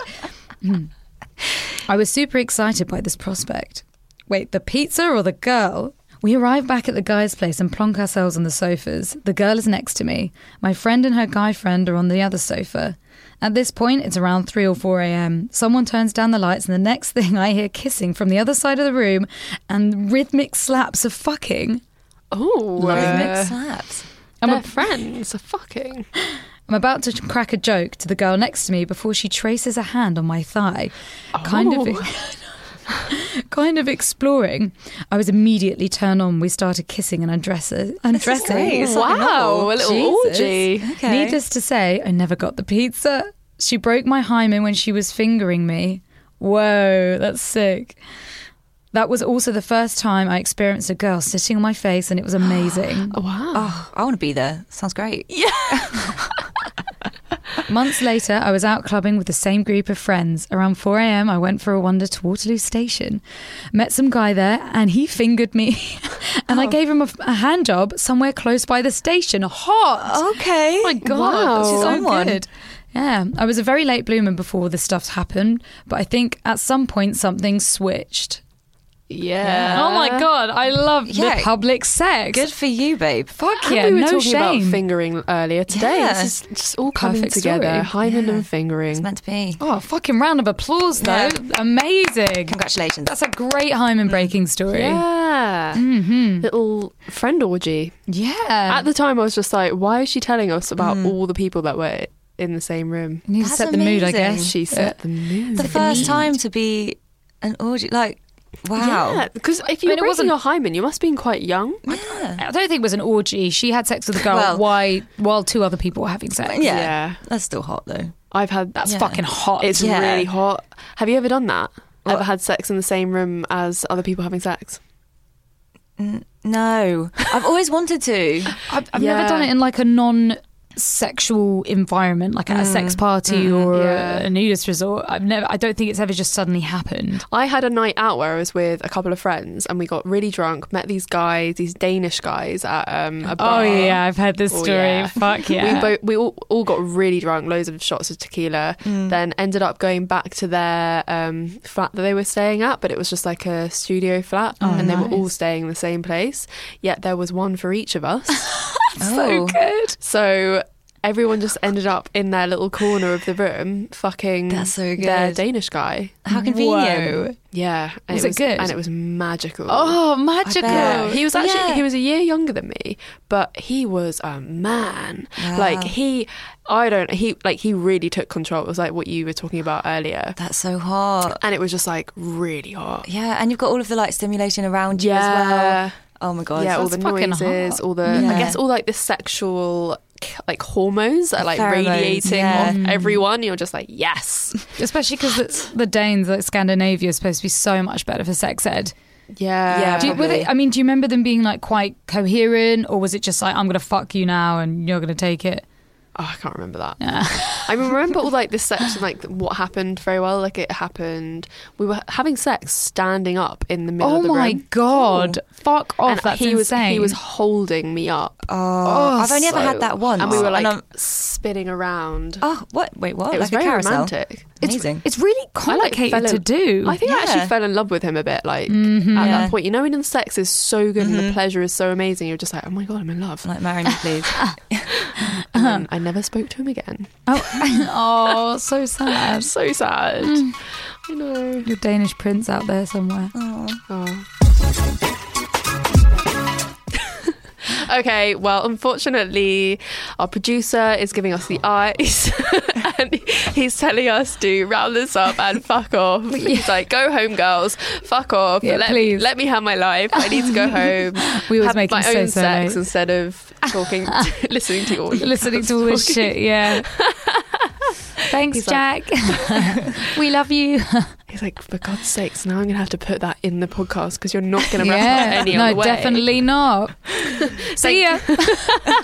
Speaker 3: Hmm. I was super excited by this prospect. Wait, the pizza or the girl? We arrive back at the guy's place and plonk ourselves on the sofas. The girl is next to me. My friend and her guy friend are on the other sofa. At this point, it's around 3 or 4 a.m. Someone turns down the lights, and the next thing I hear kissing from the other side of the room and rhythmic slaps of fucking.
Speaker 2: Oh,
Speaker 4: Rhythmic
Speaker 2: uh,
Speaker 4: slaps.
Speaker 3: I'm,
Speaker 2: friends. Are fucking.
Speaker 3: I'm about to crack a joke to the girl next to me before she traces a hand on my thigh, kind of. Kind of exploring, I was immediately turned on. We started kissing and undressing. undressing.
Speaker 4: great. It's like a
Speaker 2: Wow, a little
Speaker 4: Jesus.
Speaker 2: orgy.
Speaker 4: Okay.
Speaker 3: Needless to say, I never got the pizza. She broke my hymen when she was fingering me. Whoa, that's sick. That was also the first time I experienced a girl sitting on my face, and it was amazing.
Speaker 2: Wow.
Speaker 4: Oh, I want to be there. Sounds great.
Speaker 3: Months later, I was out clubbing with the same group of friends. Around 4 a.m., I went for a wander to Waterloo Station. Met some guy there, and he fingered me. and I oh. gave him a, a hand job somewhere close by the station. Hot!
Speaker 4: Okay.
Speaker 3: Oh my god,
Speaker 2: Wow.
Speaker 3: she's so good. Yeah, I was a very late bloomer before this stuff happened, but I think at some point something switched.
Speaker 2: Yeah.
Speaker 3: oh my god, I love
Speaker 4: Yeah.
Speaker 3: the public sex.
Speaker 4: Good for you, babe.
Speaker 3: Fuck
Speaker 2: And
Speaker 3: yeah,
Speaker 2: we were
Speaker 3: no
Speaker 2: talking
Speaker 3: shame.
Speaker 2: about fingering earlier today.
Speaker 4: Yeah.
Speaker 2: This is just all coming
Speaker 3: Perfect
Speaker 2: together.
Speaker 3: story.
Speaker 2: Hymen
Speaker 4: Yeah.
Speaker 2: and
Speaker 4: It's
Speaker 2: fingering.
Speaker 4: meant to be.
Speaker 3: oh, fucking round of applause though.
Speaker 4: Yeah.
Speaker 3: Amazing.
Speaker 4: Congratulations.
Speaker 3: That's a great hymen breaking story.
Speaker 2: Yeah.
Speaker 3: hmm
Speaker 2: Little friend orgy.
Speaker 3: Yeah.
Speaker 2: At the time, I was just like, why is she telling us about all the people that were in the same room?
Speaker 3: you need to
Speaker 4: That's
Speaker 3: set the mood, I
Speaker 4: amazing.
Speaker 3: guess.
Speaker 2: She set the mood.
Speaker 4: the first time to be an orgy. Like, wow.
Speaker 2: Yeah, because if you
Speaker 3: I mean, it
Speaker 2: were breaking
Speaker 3: wasn't-
Speaker 2: your hymen, you must have been quite young.
Speaker 4: Yeah.
Speaker 3: I don't think it was an orgy. She had sex with a girl
Speaker 4: Well-
Speaker 3: while, while two other people were having sex.
Speaker 4: Yeah.
Speaker 2: Yeah.
Speaker 4: That's still hot, though.
Speaker 2: I've had
Speaker 3: That's
Speaker 4: Yeah.
Speaker 3: fucking hot.
Speaker 2: It's
Speaker 4: Yeah.
Speaker 2: really hot. Have you ever done that?
Speaker 4: What?
Speaker 2: Ever had sex in the same room as other people having sex?
Speaker 4: N- no. I've always wanted to.
Speaker 3: I've, I've
Speaker 2: Yeah.
Speaker 3: never done it in like a non sexual environment, like at a sex party or
Speaker 2: yeah.
Speaker 3: a, nudist resort. I've never. I don't think it's ever just suddenly happened.
Speaker 2: I had a night out where I was with a couple of friends and we got really drunk, met these guys, these Danish guys at um, a bar.
Speaker 3: Oh yeah, I've heard this story.
Speaker 2: Oh, yeah.
Speaker 3: Fuck
Speaker 2: We both we all, all got really drunk, loads of shots of tequila. Then ended up going back to their um, flat that they were staying at, but it was just like a studio flat,
Speaker 3: Oh,
Speaker 2: and they were all staying in the same place. Yet there was one for each of us.
Speaker 4: Oh.
Speaker 2: good. So everyone just ended up in their little corner of the room, fucking
Speaker 4: That's so
Speaker 2: their
Speaker 4: good.
Speaker 2: Danish guy.
Speaker 4: How convenient.
Speaker 3: Whoa.
Speaker 2: Yeah, and
Speaker 3: Was it good?
Speaker 2: And it was magical.
Speaker 3: Oh, magical.
Speaker 2: He was actually
Speaker 4: Yeah.
Speaker 2: he was a year younger than me, but he was a man. Like he, I don't he like he really took control. It was like what you were talking about earlier,
Speaker 4: That's so hot.
Speaker 2: and it was just like really hot.
Speaker 4: Yeah, and you've got all of the like stimulation around you as well. Oh my god.
Speaker 2: yeah, all the
Speaker 3: fucking
Speaker 2: noises,
Speaker 3: hot.
Speaker 2: all the
Speaker 4: Yeah.
Speaker 2: I guess all like the sexual like hormones are like
Speaker 4: Pheromones,
Speaker 2: radiating
Speaker 4: yeah.
Speaker 2: off mm. everyone. You're just like yes,
Speaker 3: Especially because the, the Danes, like Scandinavia, is supposed to be so much better for sex ed.
Speaker 2: yeah,
Speaker 4: Yeah,
Speaker 3: Do you, were they, I mean, do you remember them being like quite coherent, or was it just like I'm gonna fuck you now and you're gonna take it?
Speaker 2: Oh, I can't remember that.
Speaker 3: Yeah.
Speaker 2: I remember all like this section, like what happened very well. Like it happened. We were having sex standing up in the middle
Speaker 3: Oh
Speaker 2: of the
Speaker 3: my
Speaker 2: room.
Speaker 3: god! Fuck off!
Speaker 2: and
Speaker 3: that's
Speaker 2: he was
Speaker 3: insane.
Speaker 2: he was holding me up
Speaker 4: Oh, I've only ever had that once.
Speaker 2: And we were like
Speaker 4: I'm-
Speaker 2: spinning around.
Speaker 4: oh, what? Wait, what?
Speaker 2: it was
Speaker 4: like
Speaker 2: very
Speaker 4: a carousel?
Speaker 2: romantic.
Speaker 4: Amazing.
Speaker 3: It's really
Speaker 2: I, like,
Speaker 3: complicated
Speaker 2: in-
Speaker 3: to do.
Speaker 2: I think I actually fell in love with him a bit. Like mm-hmm. at
Speaker 4: Yeah.
Speaker 2: that point, you know, when the sex is so good and the mm-hmm. pleasure is so amazing, you're just like, oh my god, I'm in love.
Speaker 4: like, marry me, please.
Speaker 2: Uh-huh. And I never spoke to him again.
Speaker 3: oh, oh, so sad.
Speaker 2: So sad. Mm. I know.
Speaker 3: Your Danish prince out there somewhere.
Speaker 2: Oh. okay, well, unfortunately, our producer is giving us the eyes and he's telling us to round this up and fuck off. He's like, go home, girls. Fuck off.
Speaker 3: Yeah,
Speaker 2: let,
Speaker 3: please.
Speaker 2: let me have my life. I need to go home.
Speaker 3: We always make
Speaker 2: my
Speaker 3: so,
Speaker 2: own
Speaker 3: so
Speaker 2: sex
Speaker 3: late.
Speaker 2: instead of talking, listening to all
Speaker 3: Listening to all this shit, yeah. Thanks,
Speaker 2: He's like-
Speaker 3: Jack. we love you.
Speaker 2: He's like, for God's sakes, now I'm going to have to put that in the podcast because you're not going to wrap
Speaker 3: yeah,
Speaker 2: up any
Speaker 3: no,
Speaker 2: other way.
Speaker 3: No, definitely not. See ya.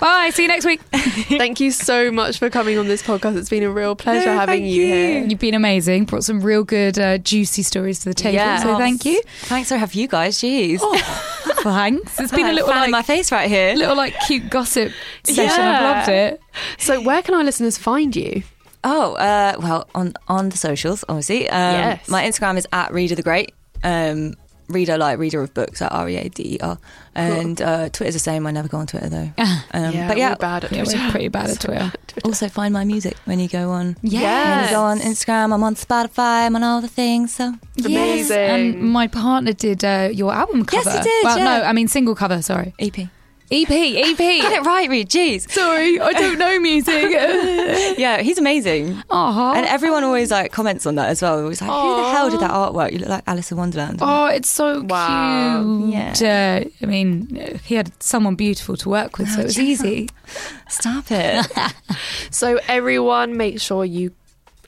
Speaker 3: Bye. See you next week.
Speaker 2: Thank you so much for coming on this podcast. It's been a real pleasure
Speaker 4: No,
Speaker 2: having you,
Speaker 4: you.
Speaker 2: here.
Speaker 3: You've been amazing. Brought some real good, uh, juicy stories to the table.
Speaker 2: Yes.
Speaker 3: So thank you.
Speaker 4: Thanks for having you guys. Jeez.
Speaker 3: Thanks. It's been a little
Speaker 4: fan
Speaker 3: like
Speaker 4: my face right here.
Speaker 3: little like cute gossip session. I've loved it.
Speaker 2: So, where can our listeners find you?
Speaker 4: Oh, uh, well, on on the socials, obviously. Um,
Speaker 2: Yes.
Speaker 4: My Instagram is at Reader the Great. Um, reader, like reader of books, at R E A D E R. And uh, Twitter's the same. I never go on Twitter though. Um, but yeah,
Speaker 2: bad at
Speaker 3: Yeah,
Speaker 2: Twitter.
Speaker 3: we're pretty bad at Twitter.
Speaker 4: also find my music when you go on. Yeah,
Speaker 2: Yes.
Speaker 4: go on Instagram, I'm on Spotify, I'm on all the things. So
Speaker 3: Yes,
Speaker 2: Amazing.
Speaker 3: and my partner did uh, your album cover.
Speaker 4: Yes, he did,
Speaker 3: Well,
Speaker 4: yeah.
Speaker 3: no, I mean single cover. Sorry,
Speaker 4: EP.
Speaker 3: EP, EP.
Speaker 4: Get it right, Reed. Jeez.
Speaker 3: Sorry, I don't know music.
Speaker 4: Yeah, he's amazing.
Speaker 3: Aw.
Speaker 4: And everyone always like comments on that as well. Always like, who the hell did that artwork? You look like Alice in Wonderland.
Speaker 3: Oh, it's so
Speaker 2: Wow.
Speaker 3: cute.
Speaker 4: Yeah.
Speaker 3: Uh, I mean, he had someone beautiful to work with, so it was easy.
Speaker 4: Stop it.
Speaker 2: So, everyone, make sure you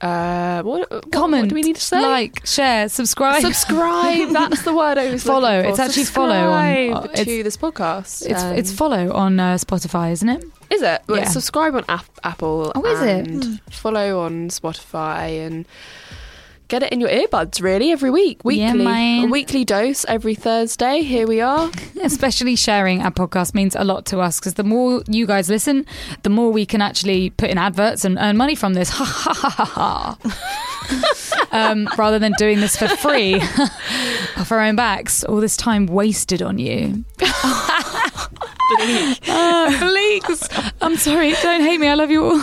Speaker 2: uh, what, what-
Speaker 3: Comment,
Speaker 2: What do we need to say?
Speaker 3: like, share, subscribe.
Speaker 2: subscribe. That's the word I was
Speaker 3: Follow. It's actually follow on-
Speaker 2: Subscribe
Speaker 3: uh, it's-
Speaker 2: to this podcast.
Speaker 3: It's
Speaker 2: Um,
Speaker 3: it's follow on uh, Spotify, isn't it?
Speaker 2: Is it? Well,
Speaker 3: Yeah.
Speaker 2: subscribe on Ap- Apple.
Speaker 3: Oh, is it?
Speaker 2: Follow on Spotify and get it in your earbuds. Really, every week, weekly,
Speaker 3: Yeah, man.
Speaker 2: a weekly dose every Thursday. Here we are.
Speaker 3: Especially sharing our podcast means a lot to us because the more you guys listen, the more we can actually put in adverts and earn money from this. Ha ha ha ha ha. um, rather than doing this for free off our own backs, all this time wasted on you. Uh, Bleaks. I'm sorry. Don't hate me. I love you all.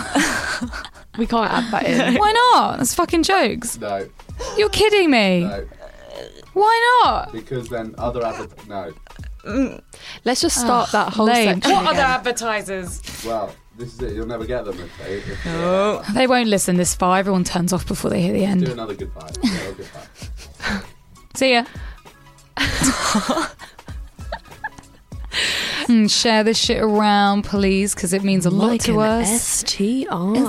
Speaker 2: We can't add that in.
Speaker 3: Why not? That's fucking jokes.
Speaker 5: No,
Speaker 3: You're kidding me.
Speaker 5: no,
Speaker 3: Why not?
Speaker 5: because then other advert. No, mm.
Speaker 2: Let's just start ah, that whole
Speaker 3: Lame.
Speaker 2: section.
Speaker 3: What other
Speaker 2: again.
Speaker 3: advertisers?
Speaker 5: well, this is it. You'll never get them if they. If
Speaker 3: They won't listen this far. Everyone turns off before they hear the end.
Speaker 5: Do another goodbye. Yeah, goodbye.
Speaker 3: See ya. Mm, share this shit around, please, because it means a lot
Speaker 2: Like
Speaker 3: to us.
Speaker 2: STI.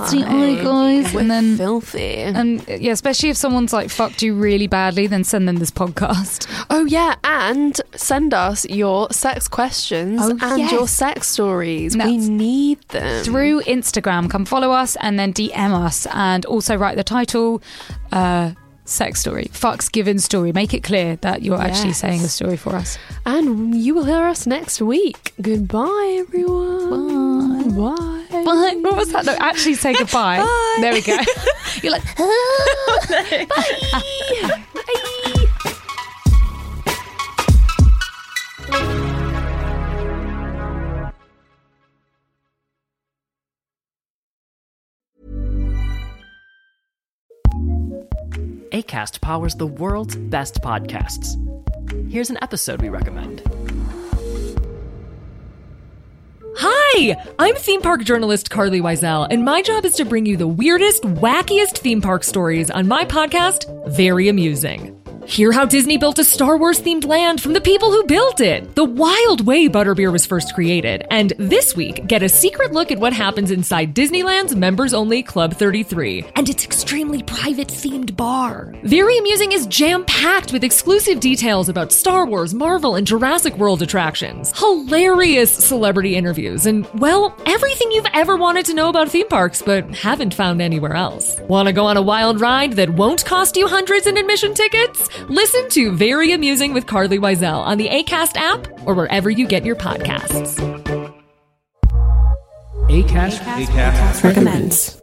Speaker 3: STI, guys.
Speaker 2: We're
Speaker 3: And then-
Speaker 2: filthy.
Speaker 3: And yeah, especially if someone's like fucked you really badly, then send them this podcast.
Speaker 2: Oh yeah, and send us your sex questions
Speaker 3: Oh,
Speaker 2: and
Speaker 3: yes.
Speaker 2: your sex stories. we need them.
Speaker 3: Through Instagram, come follow us and then DM us, and also write the title. Uh, Sex story, fucks given story. Make it clear that you're actually saying a story for us.
Speaker 2: And you will hear us next week. Goodbye, everyone. Bye. Bye.
Speaker 3: Bye. What was that? No, actually say goodbye.
Speaker 4: Bye.
Speaker 3: There we go. You're like,
Speaker 6: ACAST powers the world's best podcasts. Here's an episode we recommend.
Speaker 7: Hi, I'm theme park journalist Carlye Wisel, and my job is to bring you the weirdest, wackiest theme park stories on my podcast, Very Amusing. Hear how Disney built a Star Wars themed land from the people who built it, the wild way Butterbeer was first created, and this week, get a secret look at what happens inside Disneyland's members only Club 33 and its extremely private themed bar. Very Amusing is jam packed with exclusive details about Star Wars, Marvel, and Jurassic World attractions, hilarious celebrity interviews, and, well, everything you've ever wanted to know about theme parks but haven't found anywhere else. Want to go on a wild ride that won't cost you hundreds in admission tickets? Listen to Very Amusing with Carlye Wisel on the ACAST app or wherever you get your podcasts.
Speaker 6: ACAST, ACAST.
Speaker 7: recommends.